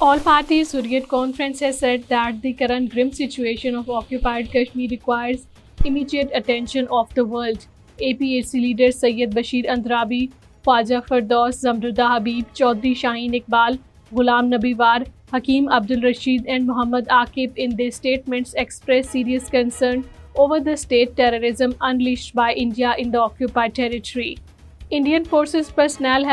Leaders Syed Bashir Andrabi Khawaja Firdous Zamruda Habib Chaudhary Shaheen Iqbal Ghulam Nabi War Hakim Abdul Rashid and Muhammad Aqib in the serious concern over the terrorism unleashed by India in the occupied territory Indian forces personnel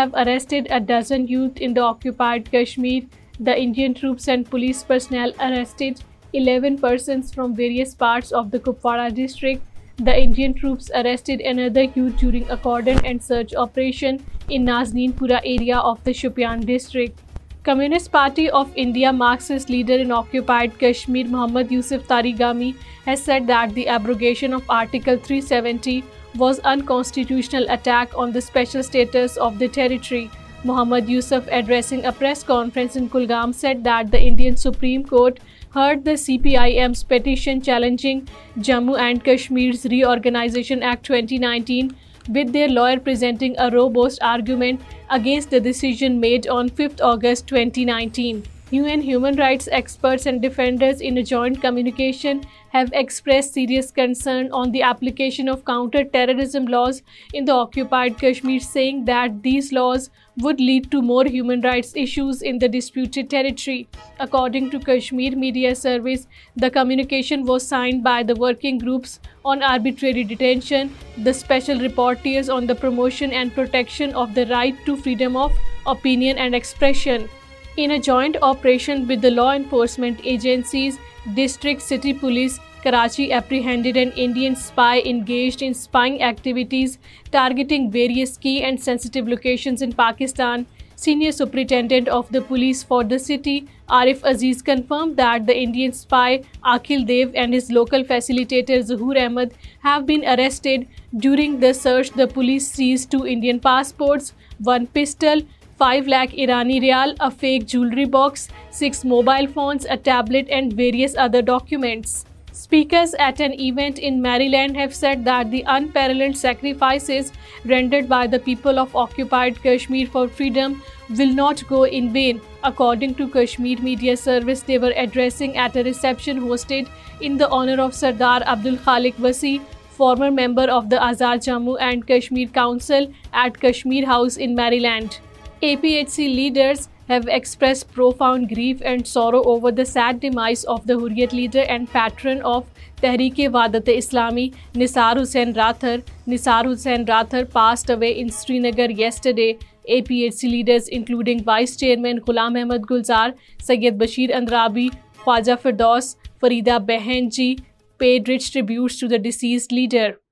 The Indian troops and police personnel arrested 11 persons from various parts of the Kupwara district. The Indian troops arrested another youth during a cordon and search operation in Nazneenpura area of the Shopian district. Communist Party of India Marxist leader in occupied Kashmir Mohammad Yusuf Tarigami has said that the abrogation of Article 370 was an unconstitutional attack on the special status of the territory. Muhammad Yusuf addressing a press conference in Kulgam said the Indian Supreme Court heard the P I Ms petition challenging Jammu and Kashmir's Reorganisation Act twenty nineteen with their lawyer presenting a robust argument against the decision made on fifth August twenty nineteen UN human rights experts and defenders in a joint communication have expressed serious concern on the application of counter-terrorism laws in the occupied Kashmir, saying that these laws would lead to more human rights issues in the disputed territory. According to Kashmir Media Service, the communication was signed by the working groups on arbitrary detention, the special rapporteurs on the promotion and protection of the right to freedom of opinion and expression, in a joint operation with the law enforcement agencies, District City Police Karachi apprehended an Indian spy engaged in spying activities targeting various key and sensitive locations in Pakistan. Senior Superintendent of the Police for the city, Arif Aziz, confirmed that the Indian spy Akhil Dev and his local facilitator Zuhur Ahmed have been arrested. During the search, the police seized 2 Indian passports, 1 pistol, 5 lakh Irani rial, a fake jewelry box, 6 mobile phones, a tablet and various other documents. Speakers at an event in Maryland have said that the unparalleled sacrifices rendered by the people of occupied Kashmir for freedom will not go in vain. According to Kashmir Media Service, they were addressing at a reception hosted in the honor of Sardar Abdul Khalik Wasi, former member of the Azad Jammu and Kashmir Council at Kashmir House in Maryland. A P H C leaders have expressed profound grief and sorrow over the sad demise of the Hurriyat leader and patron of Tehreek Wahdat Islami Nisar Hussain Rather Nisar Hussain Rather passed away in Srinagar yesterday A P H C leaders including vice chairman Ghulam Ahmad Gulzar سید بشیر اندرابی Khawaja Firdous Farida Behen ji paid tributes to the deceased leader